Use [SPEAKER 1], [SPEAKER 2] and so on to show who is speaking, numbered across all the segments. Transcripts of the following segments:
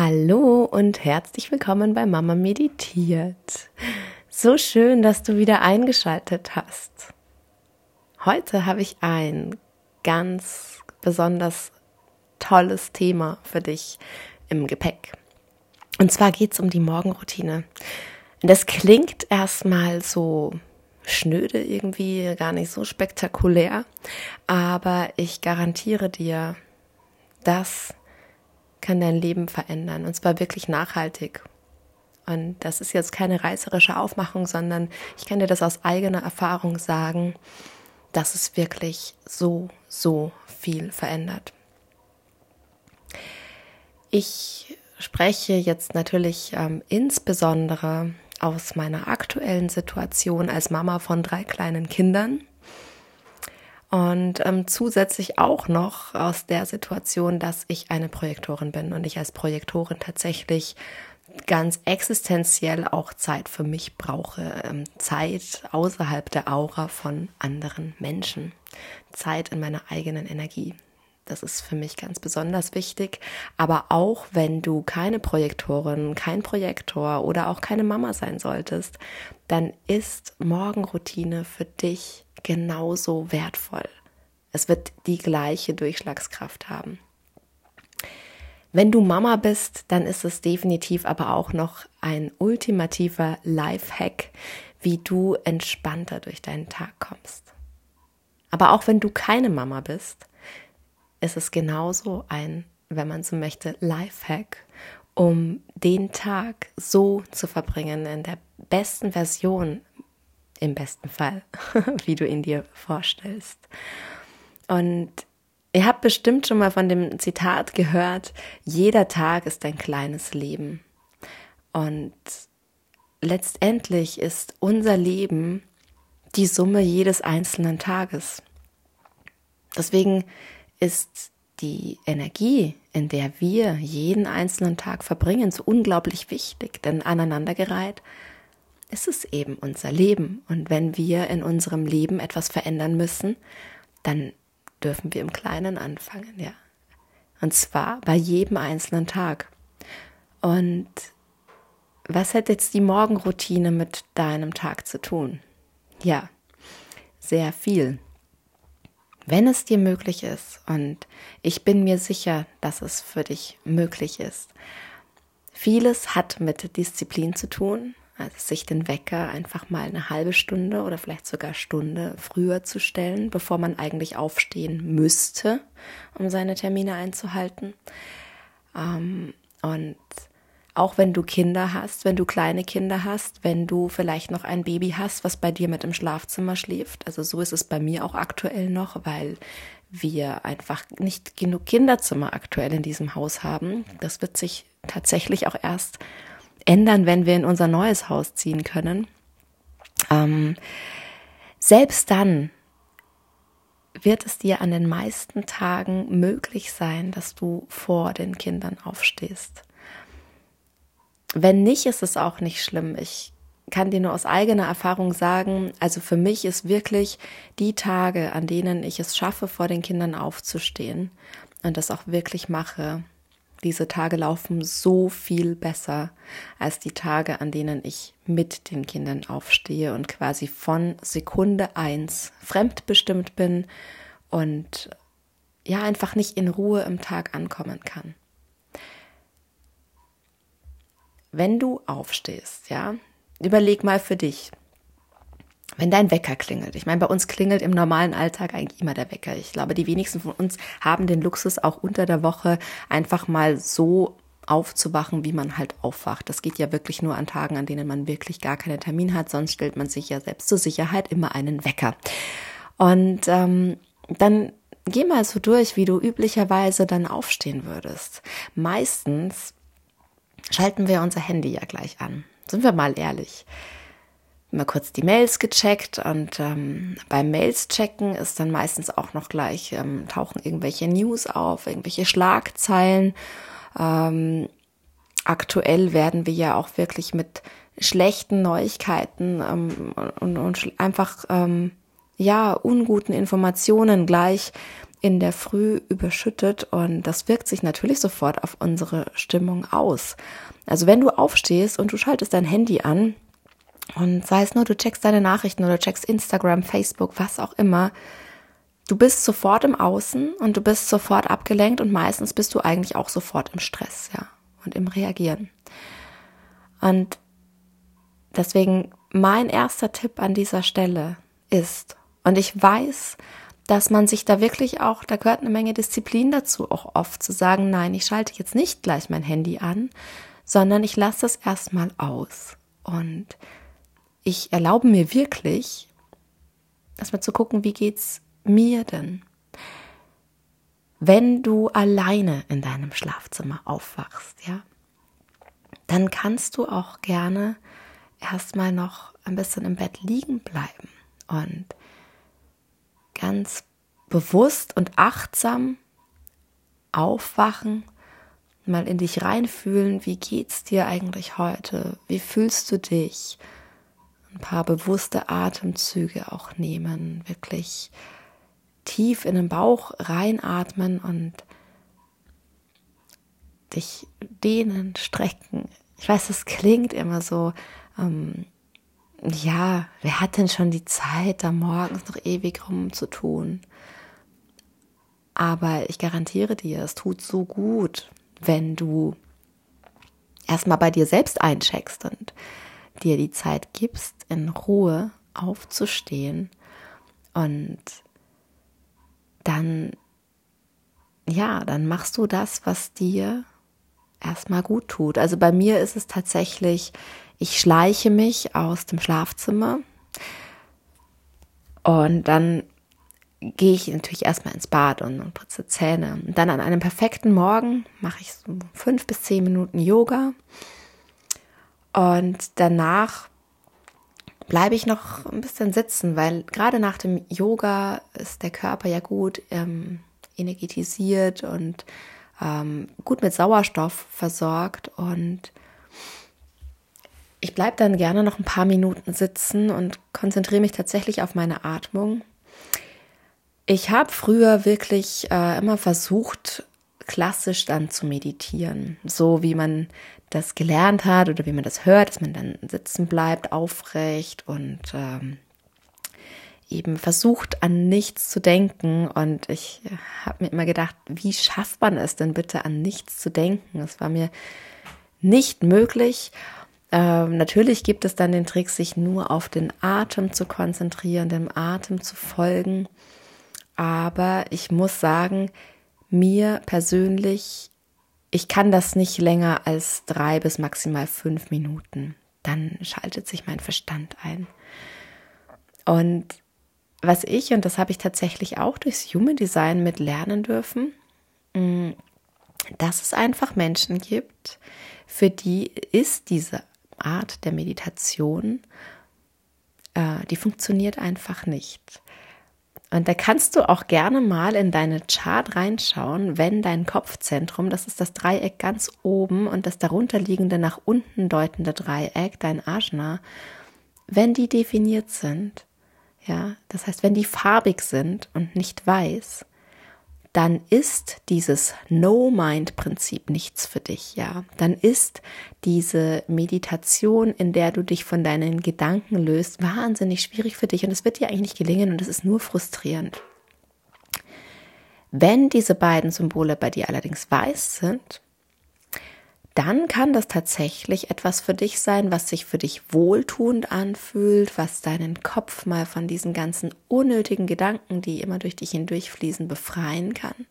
[SPEAKER 1] Hallo und herzlich willkommen bei Mama Meditiert. So schön, dass du wieder eingeschaltet hast. Heute habe ich ein ganz besonders tolles Thema für dich im Gepäck. Und zwar geht es um die Morgenroutine. Das klingt erstmal so schnöde irgendwie, gar nicht so spektakulär, aber ich garantiere dir, dass kann dein Leben verändern und zwar wirklich nachhaltig. Und das ist jetzt keine reißerische Aufmachung, sondern ich kann dir das aus eigener Erfahrung sagen, dass es wirklich so, so viel verändert. Ich spreche jetzt natürlich ähm, insbesondere aus meiner aktuellen Situation als Mama von drei kleinen Kindern und ähm, zusätzlich auch noch aus der Situation, dass ich eine Projektorin bin und ich als Projektorin tatsächlich ganz existenziell auch Zeit für mich brauche. Ähm, Zeit außerhalb der Aura von anderen Menschen. Zeit in meiner eigenen Energie. Das ist für mich ganz besonders wichtig. Aber auch wenn du keine Projektorin, kein Projektor oder auch keine Mama sein solltest, dann ist Morgenroutine für dich genauso wertvoll. Es wird die gleiche Durchschlagskraft haben. Wenn du Mama bist, dann ist es definitiv aber auch noch ein ultimativer Lifehack, wie du entspannter durch deinen Tag kommst. Aber auch wenn du keine Mama bist, ist es genauso ein, wenn man so möchte, Lifehack, um den Tag so zu verbringen, in der besten Version, im besten Fall, wie du ihn dir vorstellst. Und ihr habt bestimmt schon mal von dem Zitat gehört, jeder Tag ist ein kleines Leben. Und letztendlich ist unser Leben die Summe jedes einzelnen Tages. Deswegen ist die Energie, in der wir jeden einzelnen Tag verbringen, so unglaublich wichtig, denn aneinandergereiht ist es eben unser Leben. Und wenn wir in unserem Leben etwas verändern müssen, dann dürfen wir im Kleinen anfangen, ja. Und zwar bei jedem einzelnen Tag. Und was hat jetzt die Morgenroutine mit deinem Tag zu tun? Ja, sehr viel. Wenn es dir möglich ist, und ich bin mir sicher, dass es für dich möglich ist, vieles hat mit Disziplin zu tun, also sich den Wecker einfach mal eine halbe Stunde oder vielleicht sogar Stunde früher zu stellen, bevor man eigentlich aufstehen müsste, um seine Termine einzuhalten. Ähm, und auch wenn du Kinder hast, wenn du kleine Kinder hast, wenn du vielleicht noch ein Baby hast, was bei dir mit im Schlafzimmer schläft. Also so ist es bei mir auch aktuell noch, weil wir einfach nicht genug Kinderzimmer aktuell in diesem Haus haben. Das wird sich tatsächlich auch erst ändern, wenn wir in unser neues Haus ziehen können. Ähm, selbst dann wird es dir an den meisten Tagen möglich sein, dass du vor den Kindern aufstehst. Wenn nicht, ist es auch nicht schlimm. Ich kann dir nur aus eigener Erfahrung sagen, also für mich ist wirklich die Tage, an denen ich es schaffe, vor den Kindern aufzustehen und das auch wirklich mache, diese Tage laufen so viel besser als die Tage, an denen ich mit den Kindern aufstehe und quasi von Sekunde eins fremdbestimmt bin und ja einfach nicht in Ruhe im Tag ankommen kann. Wenn du aufstehst, ja, überleg mal für dich, wenn dein Wecker klingelt. Ich meine, bei uns klingelt im normalen Alltag eigentlich immer der Wecker. Ich glaube, die wenigsten von uns haben den Luxus, auch unter der Woche einfach mal so aufzuwachen, wie man halt aufwacht. Das geht ja wirklich nur an Tagen, an denen man wirklich gar keinen Termin hat. Sonst stellt man sich ja selbst zur Sicherheit immer einen Wecker. Und ähm, dann geh mal so durch, wie du üblicherweise dann aufstehen würdest. Meistens schalten wir unser Handy ja gleich an. Sind wir mal ehrlich mal kurz die Mails gecheckt und ähm, beim Mails checken ist dann meistens auch noch gleich ähm, tauchen irgendwelche News auf, irgendwelche Schlagzeilen. Ähm, aktuell werden wir ja auch wirklich mit schlechten Neuigkeiten ähm, und, und einfach ähm, ja unguten Informationen gleich in der Früh überschüttet und das wirkt sich natürlich sofort auf unsere Stimmung aus. Also wenn du aufstehst und du schaltest dein Handy an und sei es nur, du checkst deine Nachrichten oder checkst Instagram, Facebook, was auch immer, du bist sofort im Außen und du bist sofort abgelenkt und meistens bist du eigentlich auch sofort im Stress, ja, und im Reagieren. Und deswegen mein erster Tipp an dieser Stelle ist, und ich weiß, dass man sich da wirklich auch, da gehört eine Menge Disziplin dazu, auch oft zu sagen, nein, ich schalte jetzt nicht gleich mein Handy an, sondern ich lasse das erstmal aus. Und ich erlaube mir wirklich, erstmal zu gucken, wie geht's mir denn? Wenn du alleine in deinem Schlafzimmer aufwachst, ja, dann kannst du auch gerne erstmal noch ein bisschen im Bett liegen bleiben und ganz bewusst und achtsam aufwachen, mal in dich reinfühlen, wie geht's dir eigentlich heute? Wie fühlst du dich? Ein paar bewusste Atemzüge auch nehmen, wirklich tief in den Bauch reinatmen und dich dehnen, strecken. Ich weiß, es klingt immer so ähm, ja, wer hat denn schon die Zeit, da morgens noch ewig rumzutun? Aber ich garantiere dir, es tut so gut, wenn du erstmal bei dir selbst eincheckst und dir die Zeit gibst, in Ruhe aufzustehen und dann, ja, dann machst du das, was dir erstmal gut tut. Also bei mir ist es tatsächlich, ich schleiche mich aus dem Schlafzimmer und dann gehe ich natürlich erstmal ins Bad und, und putze Zähne. Und dann an einem perfekten Morgen mache ich so fünf bis zehn Minuten Yoga. Und danach bleibe ich noch ein bisschen sitzen, weil gerade nach dem Yoga ist der Körper ja gut ähm, energetisiert und ähm, gut mit Sauerstoff versorgt. Und ich bleibe dann gerne noch ein paar Minuten sitzen und konzentriere mich tatsächlich auf meine Atmung. Ich habe früher wirklich äh, immer versucht, klassisch dann zu meditieren, so wie man das gelernt hat oder wie man das hört, dass man dann sitzen bleibt, aufrecht und ähm, eben versucht, an nichts zu denken. Und ich habe mir immer gedacht, wie schafft man es denn bitte, an nichts zu denken? Es war mir nicht möglich. Ähm, natürlich gibt es dann den Trick, sich nur auf den Atem zu konzentrieren, dem Atem zu folgen. Aber ich muss sagen, mir persönlich, ich kann das nicht länger als drei bis maximal fünf Minuten. Dann schaltet sich mein Verstand ein. Und was ich, und das habe ich tatsächlich auch durchs Human Design mit lernen dürfen, mm, dass es einfach Menschen gibt, für die ist diese Art der Meditation, äh, die funktioniert einfach nicht. Und da kannst du auch gerne mal in deine Chart reinschauen, wenn dein Kopfzentrum, das ist das Dreieck ganz oben und das darunterliegende nach unten deutende Dreieck, dein Ajna, wenn die definiert sind, ja, das heißt, wenn die farbig sind und nicht weiß, dann ist dieses No-Mind-Prinzip nichts für dich, ja. Dann ist diese Meditation, in der du dich von deinen Gedanken löst, wahnsinnig schwierig für dich und es wird dir eigentlich nicht gelingen und es ist nur frustrierend. Wenn diese beiden Symbole bei dir allerdings weiß sind, dann kann das tatsächlich etwas für dich sein, was sich für dich wohltuend anfühlt, was deinen Kopf mal von diesen ganzen unnötigen Gedanken, die immer durch dich hindurchfließen, befreien kann.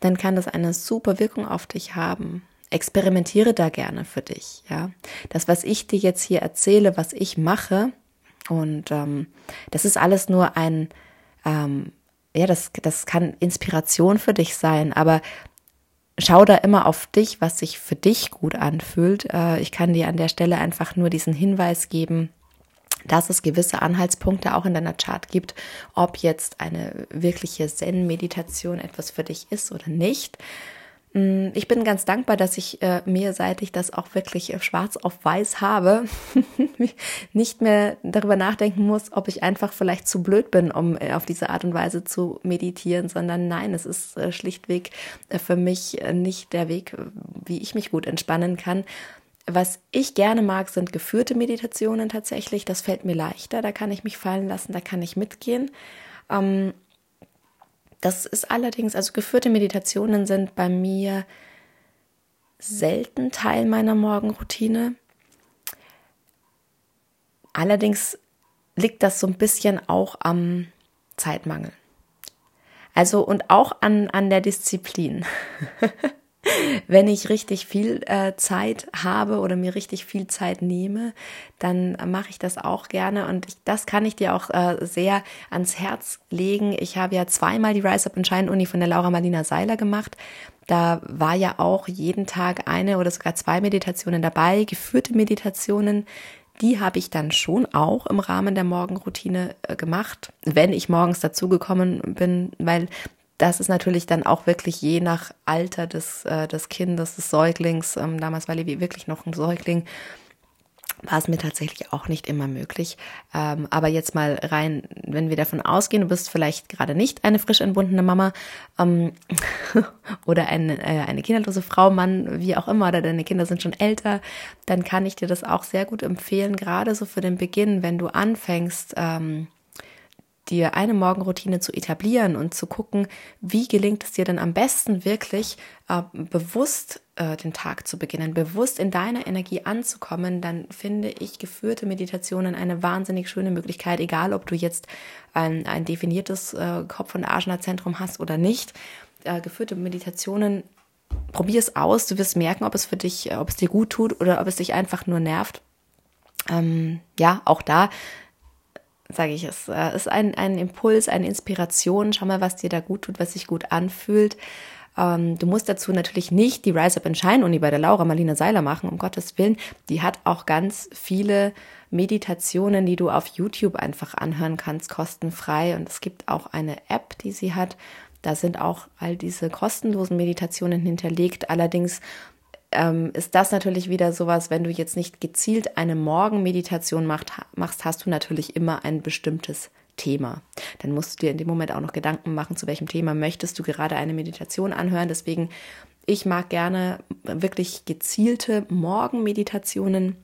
[SPEAKER 1] Dann kann das eine super Wirkung auf dich haben. Experimentiere da gerne für dich, ja. Das, was ich dir jetzt hier erzähle, was ich mache, und ähm, das ist alles nur ein, ähm, ja, das, das kann Inspiration für dich sein, aber schau da immer auf dich, was sich für dich gut anfühlt. Äh, ich kann dir an der Stelle einfach nur diesen Hinweis geben, dass es gewisse Anhaltspunkte auch in deiner Chart gibt, ob jetzt eine wirkliche Zen-Meditation etwas für dich ist oder nicht. Mm, ich bin ganz dankbar, dass ich äh, mir, seit ich das auch wirklich äh, schwarz auf weiß habe, nicht mehr darüber nachdenken muss, ob ich einfach vielleicht zu blöd bin, um äh, auf diese Art und Weise zu meditieren, sondern nein, es ist äh, schlichtweg äh, für mich nicht der Weg, wie ich mich gut entspannen kann. Was ich gerne mag, sind geführte Meditationen tatsächlich. Das fällt mir leichter, da kann ich mich fallen lassen, da kann ich mitgehen. Ähm, das ist allerdings, also geführte Meditationen sind bei mir selten Teil meiner Morgenroutine. Allerdings liegt das so ein bisschen auch am Zeitmangel. Also und auch an, an der Disziplin. wenn ich richtig viel äh, Zeit habe oder mir richtig viel Zeit nehme, dann mache ich das auch gerne und ich, das kann ich dir auch äh, sehr ans Herz legen. Ich habe ja zweimal die Rise Up and Shine Uni von der Laura Marlina Seiler gemacht. Da war ja auch jeden Tag eine oder sogar zwei Meditationen dabei, geführte Meditationen. Die habe ich dann schon auch im Rahmen der Morgenroutine äh, gemacht, wenn ich morgens dazugekommen bin, weil das ist natürlich dann auch wirklich je nach Alter des, äh, des Kindes, des Säuglings. Ähm, damals war Levi wirklich noch ein Säugling. War es mir tatsächlich auch nicht immer möglich. Ähm, aber jetzt mal rein, wenn wir davon ausgehen, du bist vielleicht gerade nicht eine frisch entbundene Mama ähm, oder eine, äh, eine kinderlose Frau, Mann, wie auch immer, oder deine Kinder sind schon älter, dann kann ich dir das auch sehr gut empfehlen, gerade so für den Beginn, wenn du anfängst, ähm, dir eine Morgenroutine zu etablieren und zu gucken, wie gelingt es dir denn am besten wirklich äh, bewusst äh, den Tag zu beginnen, bewusst in deiner Energie anzukommen, dann finde ich geführte Meditationen eine wahnsinnig schöne Möglichkeit, egal ob du jetzt ein, ein definiertes äh, Kopf- und Ajna-Zentrum hast oder nicht. Äh, geführte Meditationen probier es aus, du wirst merken, ob es für dich, äh, ob es dir gut tut oder ob es dich einfach nur nervt. Ähm, ja, auch da sage ich es, äh, ist ein, ein Impuls, eine Inspiration. Schau mal, was dir da gut tut, was sich gut anfühlt. Ähm, du musst dazu natürlich nicht die Rise Up and Shine Uni bei der Laura Marlina Seiler machen, um Gottes Willen. Die hat auch ganz viele Meditationen, die du auf YouTube einfach anhören kannst, kostenfrei. Und es gibt auch eine App, die sie hat. Da sind auch all diese kostenlosen Meditationen hinterlegt. Allerdings ähm, ist das natürlich wieder sowas, wenn du jetzt nicht gezielt eine Morgenmeditation macht, machst, hast du natürlich immer ein bestimmtes Thema. Dann musst du dir in dem Moment auch noch Gedanken machen, zu welchem Thema möchtest du gerade eine Meditation anhören. Deswegen, ich mag gerne wirklich gezielte Morgenmeditationen,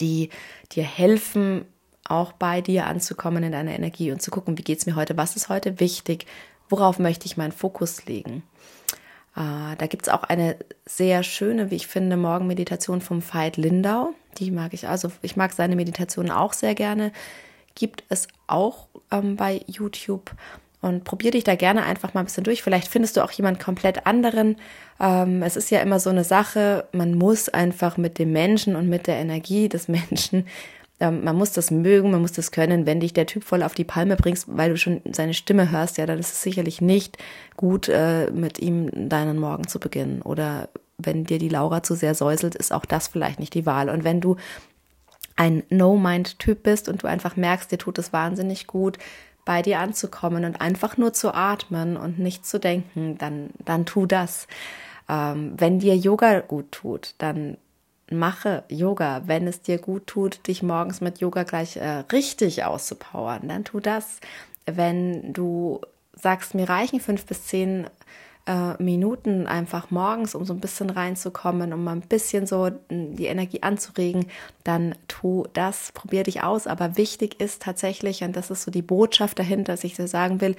[SPEAKER 1] die dir helfen, auch bei dir anzukommen in deiner Energie und zu gucken, wie geht es mir heute, was ist heute wichtig, worauf möchte ich meinen Fokus legen. Äh, da gibt es auch eine sehr schöne, wie ich finde, Morgenmeditation vom Veit Lindau. Die mag ich, also ich mag seine Meditationen auch sehr gerne. Gibt es auch ähm, bei YouTube. Und probier dich da gerne einfach mal ein bisschen durch. Vielleicht findest du auch jemand komplett anderen. Ähm, es ist ja immer so eine Sache, man muss einfach mit dem Menschen und mit der Energie des Menschen ähm, man muss das mögen, man muss das können. Wenn dich der Typ voll auf die Palme bringst, weil du schon seine Stimme hörst, ja, dann ist es sicherlich nicht gut, äh, mit ihm deinen Morgen zu beginnen. Oder wenn dir die Laura zu sehr säuselt, ist auch das vielleicht nicht die Wahl. Und wenn du ein No-Mind-Typ bist und du einfach merkst, dir tut es wahnsinnig gut, bei dir anzukommen und einfach nur zu atmen und nicht zu denken, dann, dann tu das. Ähm, wenn dir Yoga gut tut, dann mache Yoga. Wenn es dir gut tut, dich morgens mit Yoga gleich äh, richtig auszupowern, dann tu das. Wenn du sagst, mir reichen fünf bis zehn äh, Minuten einfach morgens, um so ein bisschen reinzukommen, um mal ein bisschen so die Energie anzuregen, dann tu das, probier dich aus. Aber wichtig ist tatsächlich, und das ist so die Botschaft dahinter, dass ich dir sagen will,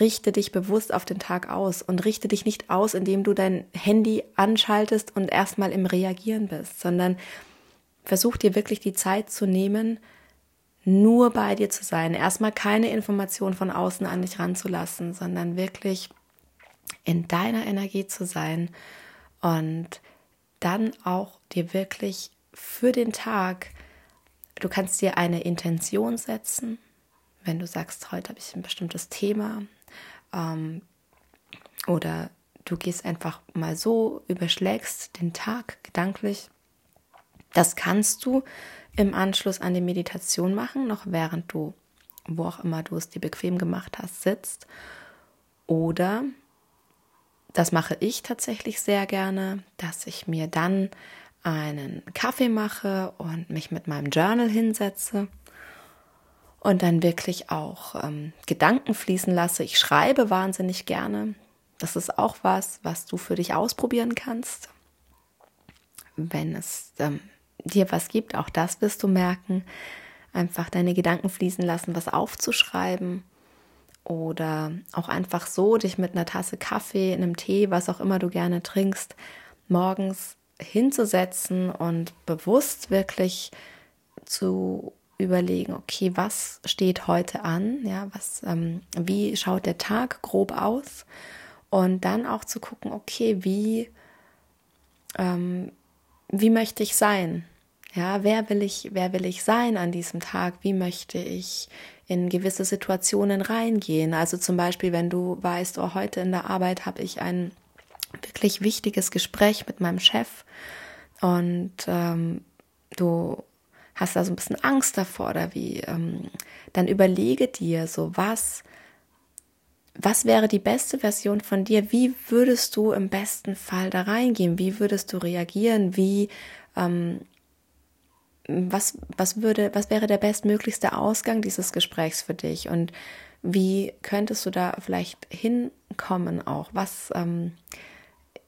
[SPEAKER 1] richte dich bewusst auf den Tag aus und richte dich nicht aus, indem du dein Handy anschaltest und erstmal im Reagieren bist, sondern versuch dir wirklich die Zeit zu nehmen, nur bei dir zu sein, erstmal keine Information von außen an dich ranzulassen, sondern wirklich in deiner Energie zu sein und dann auch dir wirklich für den Tag, du kannst dir eine Intention setzen, wenn du sagst, heute habe ich ein bestimmtes Thema, ähm, oder du gehst einfach mal so, überschlägst den Tag gedanklich. Das kannst du im Anschluss an die Meditation machen, noch während du, wo auch immer du es dir bequem gemacht hast, sitzt. Oder das mache ich tatsächlich sehr gerne, dass ich mir dann einen Kaffee mache und mich mit meinem Journal hinsetze und dann wirklich auch ähm, Gedanken fließen lasse. Ich schreibe wahnsinnig gerne. Das ist auch was, was du für dich ausprobieren kannst. Wenn es ähm, dir was gibt, auch das wirst du merken. Einfach deine Gedanken fließen lassen, was aufzuschreiben oder auch einfach so dich mit einer Tasse Kaffee, einem Tee, was auch immer du gerne trinkst, morgens hinzusetzen und bewusst wirklich zu überlegen, okay, was steht heute an, ja, was, ähm, wie schaut der Tag grob aus und dann auch zu gucken, okay, wie, ähm, wie möchte ich sein, ja, wer will ich, wer will ich sein an diesem Tag? Wie möchte ich in gewisse Situationen reingehen? Also zum Beispiel, wenn du weißt, oh, heute in der Arbeit habe ich ein wirklich wichtiges Gespräch mit meinem Chef und ähm, du hast da so ein bisschen Angst davor oder wie, ähm, dann überlege dir so, was, was wäre die beste Version von dir? Wie würdest du im besten Fall da reingehen? Wie würdest du reagieren? Wie ähm, was, was würde, was wäre der bestmöglichste Ausgang dieses Gesprächs für dich und wie könntest du da vielleicht hinkommen auch? Was, ähm,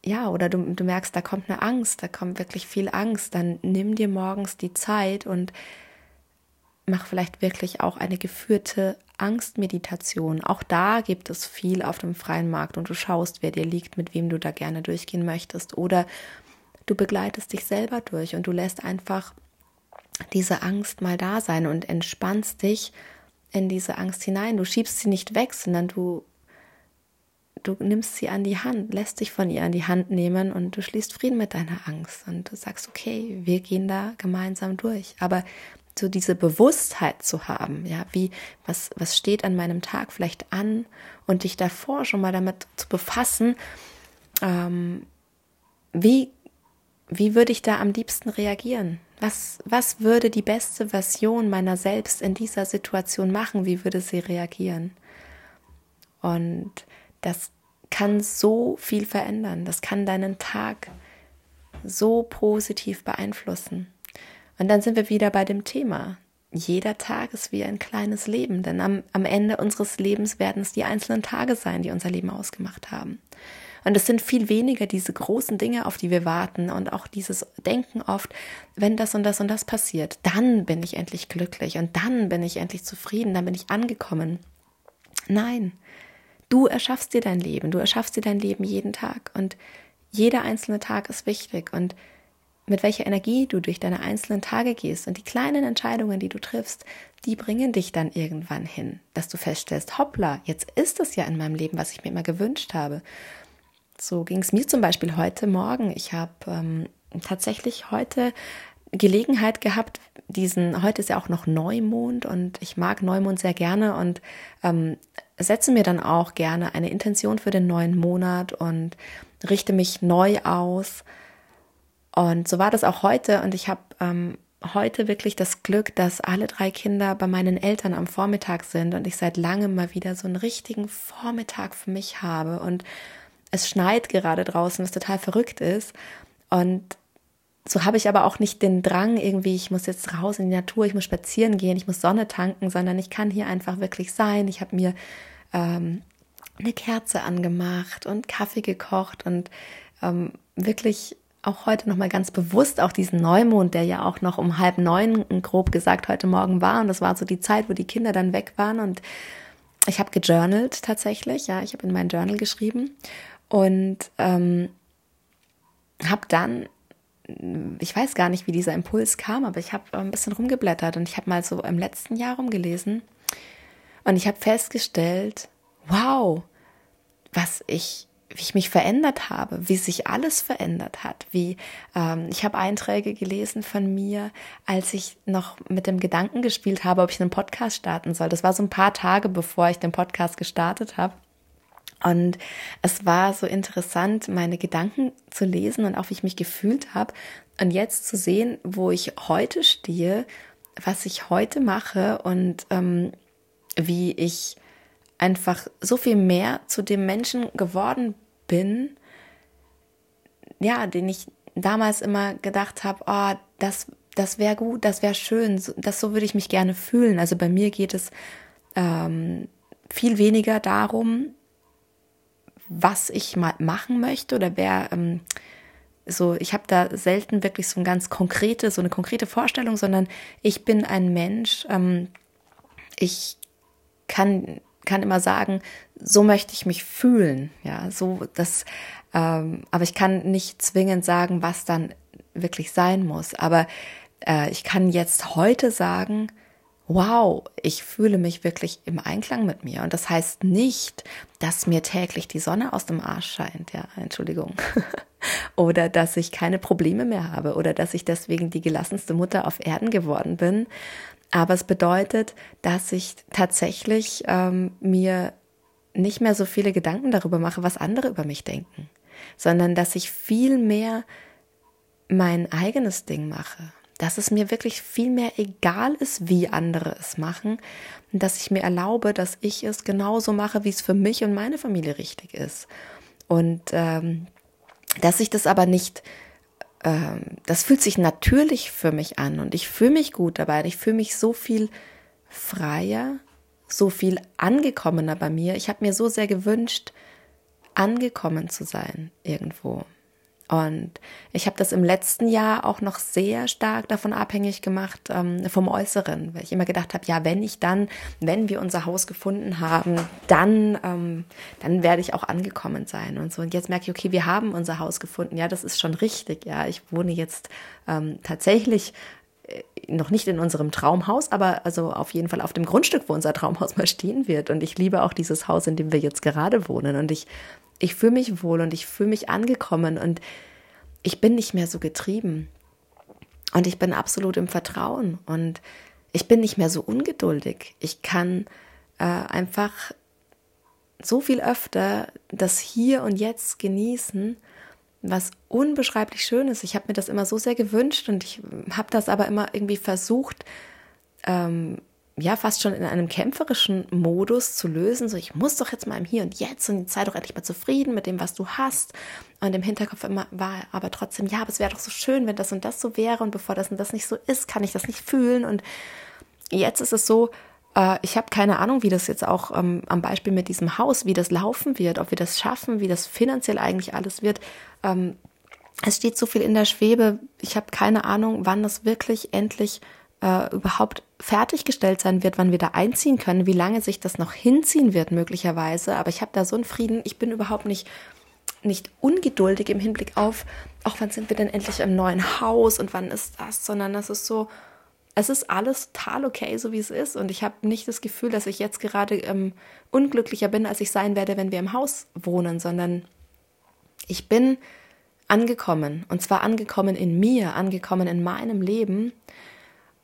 [SPEAKER 1] ja, oder du, du merkst, da kommt eine Angst, da kommt wirklich viel Angst, dann nimm dir morgens die Zeit und mach vielleicht wirklich auch eine geführte Angstmeditation. Auch da gibt es viel auf dem freien Markt und du schaust, wer dir liegt, mit wem du da gerne durchgehen möchtest. Oder du begleitest dich selber durch und du lässt einfach diese Angst mal da sein und entspannst dich in diese Angst hinein. Du schiebst sie nicht weg, sondern du, du nimmst sie an die Hand, lässt dich von ihr an die Hand nehmen und du schließt Frieden mit deiner Angst und du sagst, okay, wir gehen da gemeinsam durch. Aber so diese Bewusstheit zu haben, ja, wie, was, was steht an meinem Tag vielleicht an und dich davor schon mal damit zu befassen, ähm, wie, wie würde ich da am liebsten reagieren? Was, was würde die beste Version meiner selbst in dieser Situation machen? Wie würde sie reagieren? Und das kann so viel verändern. Das kann deinen Tag so positiv beeinflussen. Und dann sind wir wieder bei dem Thema. Jeder Tag ist wie ein kleines Leben, denn am, am Ende unseres Lebens werden es die einzelnen Tage sein, die unser Leben ausgemacht haben. Und es sind viel weniger diese großen Dinge, auf die wir warten und auch dieses Denken oft, wenn das und das und das passiert, dann bin ich endlich glücklich und dann bin ich endlich zufrieden, dann bin ich angekommen. Nein, du erschaffst dir dein Leben, du erschaffst dir dein Leben jeden Tag und jeder einzelne Tag ist wichtig und mit welcher Energie du durch deine einzelnen Tage gehst und die kleinen Entscheidungen, die du triffst, die bringen dich dann irgendwann hin, dass du feststellst, hoppla, jetzt ist es ja in meinem Leben, was ich mir immer gewünscht habe. So ging es mir zum Beispiel heute Morgen. Ich habe ähm, tatsächlich heute Gelegenheit gehabt, diesen, heute ist ja auch noch Neumond und ich mag Neumond sehr gerne und ähm, setze mir dann auch gerne eine Intention für den neuen Monat und richte mich neu aus. Und so war das auch heute und ich habe ähm, heute wirklich das Glück, dass alle drei Kinder bei meinen Eltern am Vormittag sind und ich seit langem mal wieder so einen richtigen Vormittag für mich habe und es schneit gerade draußen, was total verrückt ist. Und so habe ich aber auch nicht den Drang, irgendwie, ich muss jetzt raus in die Natur, ich muss spazieren gehen, ich muss Sonne tanken, sondern ich kann hier einfach wirklich sein. Ich habe mir ähm, eine Kerze angemacht und Kaffee gekocht und ähm, wirklich auch heute nochmal ganz bewusst auch diesen Neumond, der ja auch noch um halb neun grob gesagt heute Morgen war. Und das war so die Zeit, wo die Kinder dann weg waren. Und ich habe gejournalt tatsächlich, ja, ich habe in mein Journal geschrieben und ähm, habe dann, ich weiß gar nicht, wie dieser Impuls kam, aber ich habe ein bisschen rumgeblättert und ich habe mal so im letzten Jahr rumgelesen und ich habe festgestellt, wow, was ich wie ich mich verändert habe, wie sich alles verändert hat, wie ähm, ich habe Einträge gelesen von mir, als ich noch mit dem Gedanken gespielt habe, ob ich einen Podcast starten soll. Das war so ein paar Tage, bevor ich den Podcast gestartet habe. Und es war so interessant, meine Gedanken zu lesen und auch wie ich mich gefühlt habe. Und jetzt zu sehen, wo ich heute stehe, was ich heute mache und ähm, wie ich einfach so viel mehr zu dem Menschen geworden bin, ja, den ich damals immer gedacht habe, oh, das, das wäre gut, das wäre schön, das so würde ich mich gerne fühlen. Also bei mir geht es ähm, viel weniger darum, was ich mal machen möchte oder wer ähm, so, ich habe da selten wirklich so ein ganz konkrete, so eine konkrete Vorstellung, sondern ich bin ein Mensch. Ähm, ich kann kann immer sagen, so möchte ich mich fühlen, ja, so das, ähm, aber ich kann nicht zwingend sagen, was dann wirklich sein muss. Aber äh, ich kann jetzt heute sagen, wow, ich fühle mich wirklich im Einklang mit mir. Und das heißt nicht, dass mir täglich die Sonne aus dem Arsch scheint, ja, Entschuldigung. oder dass ich keine Probleme mehr habe oder dass ich deswegen die gelassenste Mutter auf Erden geworden bin. Aber es bedeutet, dass ich tatsächlich ähm, mir nicht mehr so viele Gedanken darüber mache, was andere über mich denken, sondern dass ich viel mehr mein eigenes Ding mache, dass es mir wirklich viel mehr egal ist, wie andere es machen dass ich mir erlaube, dass ich es genauso mache, wie es für mich und meine Familie richtig ist. Und ähm, dass ich das aber nicht, ähm, das fühlt sich natürlich für mich an und ich fühle mich gut dabei ich fühle mich so viel freier, so viel angekommener bei mir. Ich habe mir so sehr gewünscht, angekommen zu sein irgendwo. Und ich habe das im letzten Jahr auch noch sehr stark davon abhängig gemacht, ähm, vom Äußeren, weil ich immer gedacht habe, ja, wenn ich dann, wenn wir unser Haus gefunden haben, dann, ähm, dann werde ich auch angekommen sein und so. Und jetzt merke ich, okay, wir haben unser Haus gefunden. Ja, das ist schon richtig. Ja, ich wohne jetzt ähm, tatsächlich äh, noch nicht in unserem Traumhaus, aber also auf jeden Fall auf dem Grundstück, wo unser Traumhaus mal stehen wird. Und ich liebe auch dieses Haus, in dem wir jetzt gerade wohnen. Und ich ich fühle mich wohl und ich fühle mich angekommen und ich bin nicht mehr so getrieben. Und ich bin absolut im Vertrauen und ich bin nicht mehr so ungeduldig. Ich kann äh, einfach so viel öfter das Hier und Jetzt genießen, was unbeschreiblich schön ist. Ich habe mir das immer so sehr gewünscht und ich habe das aber immer irgendwie versucht, ähm, ja fast schon in einem kämpferischen Modus zu lösen. So, ich muss doch jetzt mal im Hier und Jetzt und sei doch endlich mal zufrieden mit dem, was du hast. Und im Hinterkopf immer war aber trotzdem, ja, aber es wäre doch so schön, wenn das und das so wäre. Und bevor das und das nicht so ist, kann ich das nicht fühlen. Und jetzt ist es so, äh, ich habe keine Ahnung, wie das jetzt auch ähm, am Beispiel mit diesem Haus, wie das laufen wird, ob wir das schaffen, wie das finanziell eigentlich alles wird. Ähm, es steht so viel in der Schwebe. Ich habe keine Ahnung, wann das wirklich endlich äh, überhaupt fertiggestellt sein wird, wann wir da einziehen können, wie lange sich das noch hinziehen wird möglicherweise. Aber ich habe da so einen Frieden. Ich bin überhaupt nicht nicht ungeduldig im Hinblick auf, auch wann sind wir denn endlich im neuen Haus und wann ist das, sondern das ist so, es ist alles total okay, so wie es ist. Und ich habe nicht das Gefühl, dass ich jetzt gerade ähm, unglücklicher bin, als ich sein werde, wenn wir im Haus wohnen, sondern ich bin angekommen. Und zwar angekommen in mir, angekommen in meinem Leben.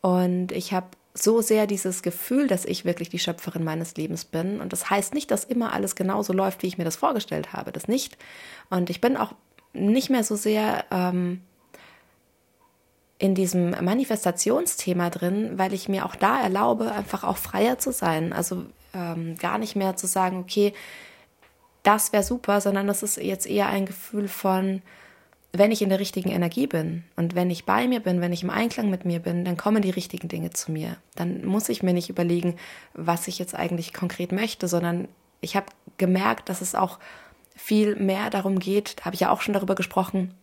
[SPEAKER 1] Und ich habe so sehr dieses Gefühl, dass ich wirklich die Schöpferin meines Lebens bin. Und das heißt nicht, dass immer alles genauso läuft, wie ich mir das vorgestellt habe. Das nicht. Und ich bin auch nicht mehr so sehr ähm, in diesem Manifestationsthema drin, weil ich mir auch da erlaube, einfach auch freier zu sein. Also ähm, gar nicht mehr zu sagen, okay, das wäre super, sondern das ist jetzt eher ein Gefühl von, wenn ich in der richtigen Energie bin und wenn ich bei mir bin, wenn ich im Einklang mit mir bin, dann kommen die richtigen Dinge zu mir. Dann muss ich mir nicht überlegen, was ich jetzt eigentlich konkret möchte, sondern ich habe gemerkt, dass es auch viel mehr darum geht, da habe ich ja auch schon darüber gesprochen,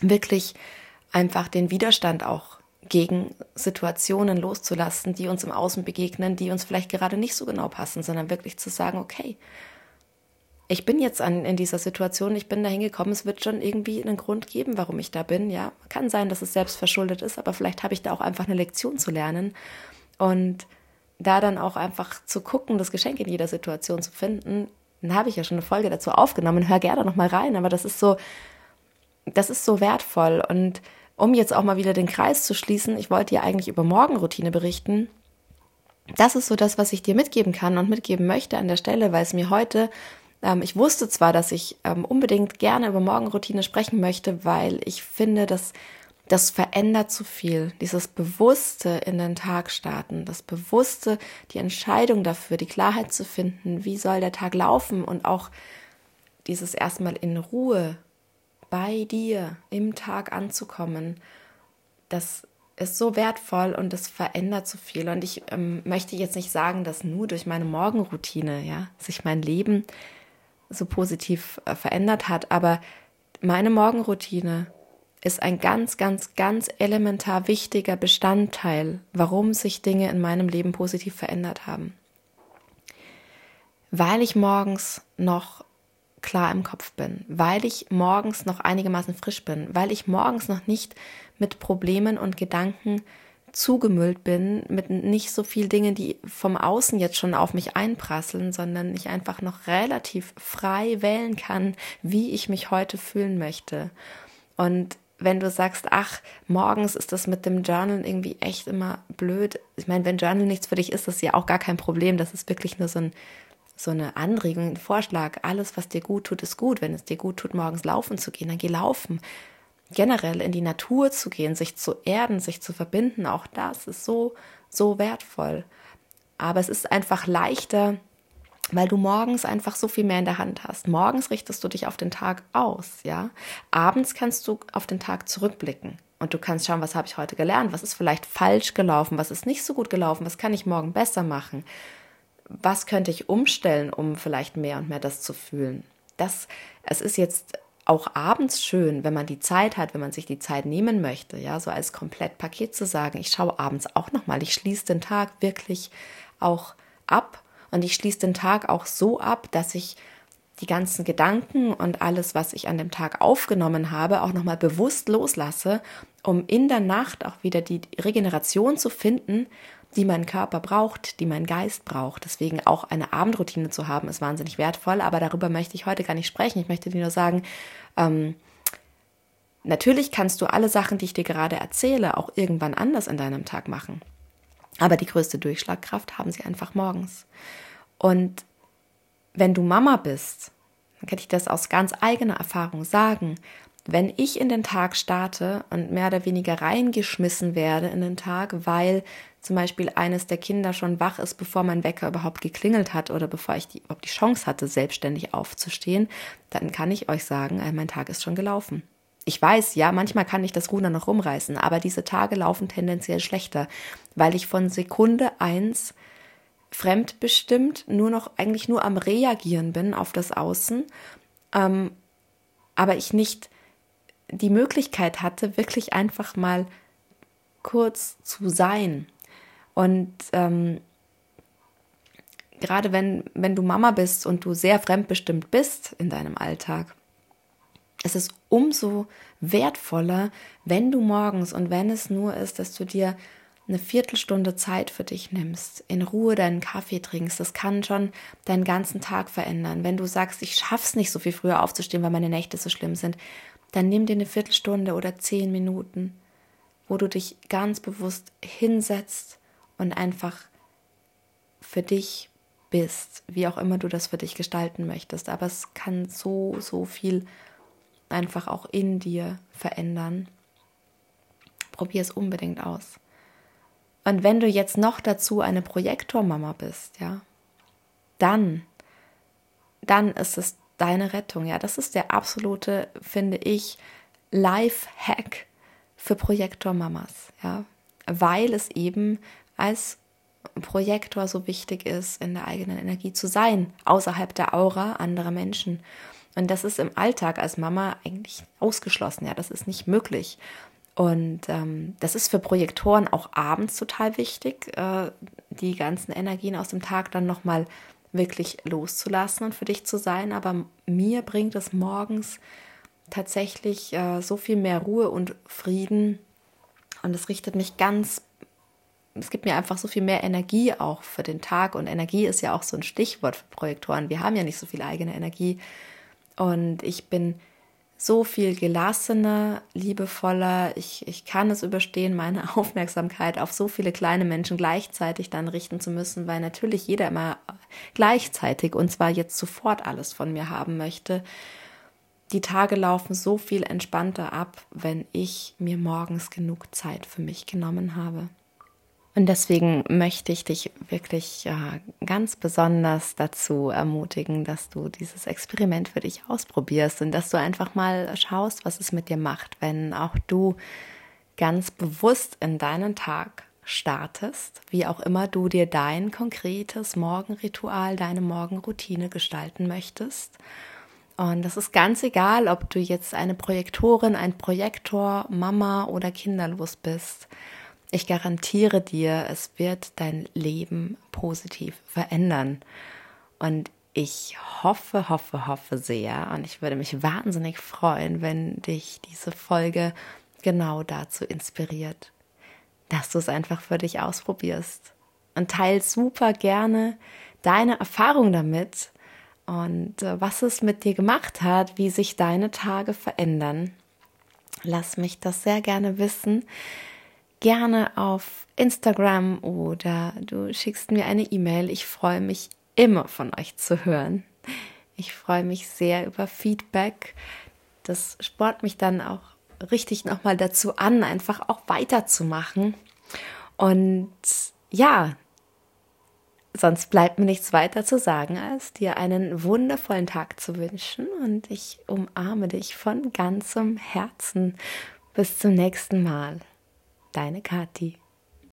[SPEAKER 1] wirklich einfach den Widerstand auch gegen Situationen loszulassen, die uns im Außen begegnen, die uns vielleicht gerade nicht so genau passen, sondern wirklich zu sagen, okay, ich bin jetzt an, in dieser Situation, ich bin da hingekommen, es wird schon irgendwie einen Grund geben, warum ich da bin. Ja, kann sein, dass es selbst verschuldet ist, aber vielleicht habe ich da auch einfach eine Lektion zu lernen und da dann auch einfach zu gucken, das Geschenk in jeder Situation zu finden. Dann habe ich ja schon eine Folge dazu aufgenommen, hör gerne noch mal rein, aber das ist so, das ist so wertvoll und um jetzt auch mal wieder den Kreis zu schließen, ich wollte ja eigentlich über Morgenroutine berichten. Das ist so das, was ich dir mitgeben kann und mitgeben möchte an der Stelle, weil es mir heute ich wusste zwar, dass ich ähm, unbedingt gerne über Morgenroutine sprechen möchte, weil ich finde, dass das verändert zu viel. Dieses Bewusste in den Tag starten, das Bewusste, die Entscheidung dafür, die Klarheit zu finden, wie soll der Tag laufen und auch dieses erstmal in Ruhe bei dir im Tag anzukommen, das ist so wertvoll und es verändert so viel. Und ich ähm, möchte jetzt nicht sagen, dass nur durch meine Morgenroutine ja, sich mein Leben so positiv äh, verändert hat, aber meine Morgenroutine ist ein ganz, ganz, ganz elementar wichtiger Bestandteil, warum sich Dinge in meinem Leben positiv verändert haben. Weil ich morgens noch klar im Kopf bin, weil ich morgens noch einigermaßen frisch bin, weil ich morgens noch nicht mit Problemen und Gedanken zugemüllt bin, mit nicht so viel Dingen, die vom Außen jetzt schon auf mich einprasseln, sondern ich einfach noch relativ frei wählen kann, wie ich mich heute fühlen möchte. Und wenn du sagst, ach, morgens ist das mit dem Journal irgendwie echt immer blöd. Ich meine, wenn Journal nichts für dich ist, ist ja auch gar kein Problem. Das ist wirklich nur so ein so eine Anregung, ein Vorschlag, alles, was dir gut tut, ist gut. Wenn es dir gut tut, morgens laufen zu gehen, dann geh laufen. Generell in die Natur zu gehen, sich zu erden, sich zu verbinden, auch das ist so, so wertvoll. Aber es ist einfach leichter, weil du morgens einfach so viel mehr in der Hand hast. Morgens richtest du dich auf den Tag aus, ja. Abends kannst du auf den Tag zurückblicken und du kannst schauen, was habe ich heute gelernt, was ist vielleicht falsch gelaufen, was ist nicht so gut gelaufen, was kann ich morgen besser machen was könnte ich umstellen, um vielleicht mehr und mehr das zu fühlen. Das, es ist jetzt auch abends schön, wenn man die Zeit hat, wenn man sich die Zeit nehmen möchte, ja, so als Komplettpaket zu sagen, ich schaue abends auch nochmal, ich schließe den Tag wirklich auch ab und ich schließe den Tag auch so ab, dass ich die ganzen Gedanken und alles, was ich an dem Tag aufgenommen habe, auch nochmal bewusst loslasse, um in der Nacht auch wieder die Regeneration zu finden die mein Körper braucht, die mein Geist braucht. Deswegen auch eine Abendroutine zu haben, ist wahnsinnig wertvoll. Aber darüber möchte ich heute gar nicht sprechen. Ich möchte dir nur sagen, ähm, natürlich kannst du alle Sachen, die ich dir gerade erzähle, auch irgendwann anders in deinem Tag machen. Aber die größte Durchschlagkraft haben sie einfach morgens. Und wenn du Mama bist, dann kann ich das aus ganz eigener Erfahrung sagen, wenn ich in den Tag starte und mehr oder weniger reingeschmissen werde in den Tag, weil zum Beispiel eines der Kinder schon wach ist, bevor mein Wecker überhaupt geklingelt hat oder bevor ich die, überhaupt die Chance hatte, selbstständig aufzustehen, dann kann ich euch sagen, äh, mein Tag ist schon gelaufen. Ich weiß, ja, manchmal kann ich das Ruder noch rumreißen, aber diese Tage laufen tendenziell schlechter, weil ich von Sekunde eins fremdbestimmt nur noch eigentlich nur am Reagieren bin auf das Außen, ähm, aber ich nicht die Möglichkeit hatte, wirklich einfach mal kurz zu sein. Und ähm, gerade wenn, wenn du Mama bist und du sehr fremdbestimmt bist in deinem Alltag, es ist umso wertvoller, wenn du morgens und wenn es nur ist, dass du dir eine Viertelstunde Zeit für dich nimmst, in Ruhe deinen Kaffee trinkst, das kann schon deinen ganzen Tag verändern. Wenn du sagst, ich schaff's nicht so viel früher aufzustehen, weil meine Nächte so schlimm sind, dann nimm dir eine Viertelstunde oder zehn Minuten, wo du dich ganz bewusst hinsetzt und einfach für dich bist, wie auch immer du das für dich gestalten möchtest. Aber es kann so, so viel einfach auch in dir verändern. Probier es unbedingt aus. Und wenn du jetzt noch dazu eine Projektormama bist, ja, dann, dann ist es deine Rettung. Ja, das ist der absolute, finde ich, Life-Hack für Projektor-Mamas. Ja, weil es eben als Projektor so wichtig ist, in der eigenen Energie zu sein, außerhalb der Aura anderer Menschen. Und das ist im Alltag als Mama eigentlich ausgeschlossen. Ja, das ist nicht möglich. Und ähm, das ist für Projektoren auch abends total wichtig, äh, die ganzen Energien aus dem Tag dann nochmal wirklich loszulassen und für dich zu sein. Aber mir bringt es morgens tatsächlich äh, so viel mehr Ruhe und Frieden. Und es richtet mich ganz, es gibt mir einfach so viel mehr Energie auch für den Tag. Und Energie ist ja auch so ein Stichwort für Projektoren. Wir haben ja nicht so viel eigene Energie. Und ich bin so viel gelassener, liebevoller. Ich, ich kann es überstehen, meine Aufmerksamkeit auf so viele kleine Menschen gleichzeitig dann richten zu müssen, weil natürlich jeder immer gleichzeitig und zwar jetzt sofort alles von mir haben möchte. Die Tage laufen so viel entspannter ab, wenn ich mir morgens genug Zeit für mich genommen habe. Und deswegen möchte ich dich wirklich äh, ganz besonders dazu ermutigen, dass du dieses Experiment für dich ausprobierst und dass du einfach mal schaust, was es mit dir macht, wenn auch du ganz bewusst in deinen Tag startest, wie auch immer du dir dein konkretes Morgenritual, deine Morgenroutine gestalten möchtest. Und das ist ganz egal, ob du jetzt eine Projektorin, ein Projektor, Mama oder kinderlos bist. Ich garantiere dir, es wird dein Leben positiv verändern. Und ich hoffe, hoffe, hoffe sehr und ich würde mich wahnsinnig freuen, wenn dich diese Folge genau dazu inspiriert, dass du es einfach für dich ausprobierst. Und teil super gerne deine Erfahrung damit und äh, was es mit dir gemacht hat, wie sich deine Tage verändern. Lass mich das sehr gerne wissen gerne auf Instagram oder du schickst mir eine E-Mail. Ich freue mich immer von euch zu hören. Ich freue mich sehr über Feedback. Das spornt mich dann auch richtig nochmal dazu an, einfach auch weiterzumachen. Und ja, sonst bleibt mir nichts weiter zu sagen, als dir einen wundervollen Tag zu wünschen. Und ich umarme dich von ganzem Herzen. Bis zum nächsten Mal. Deine Kathi.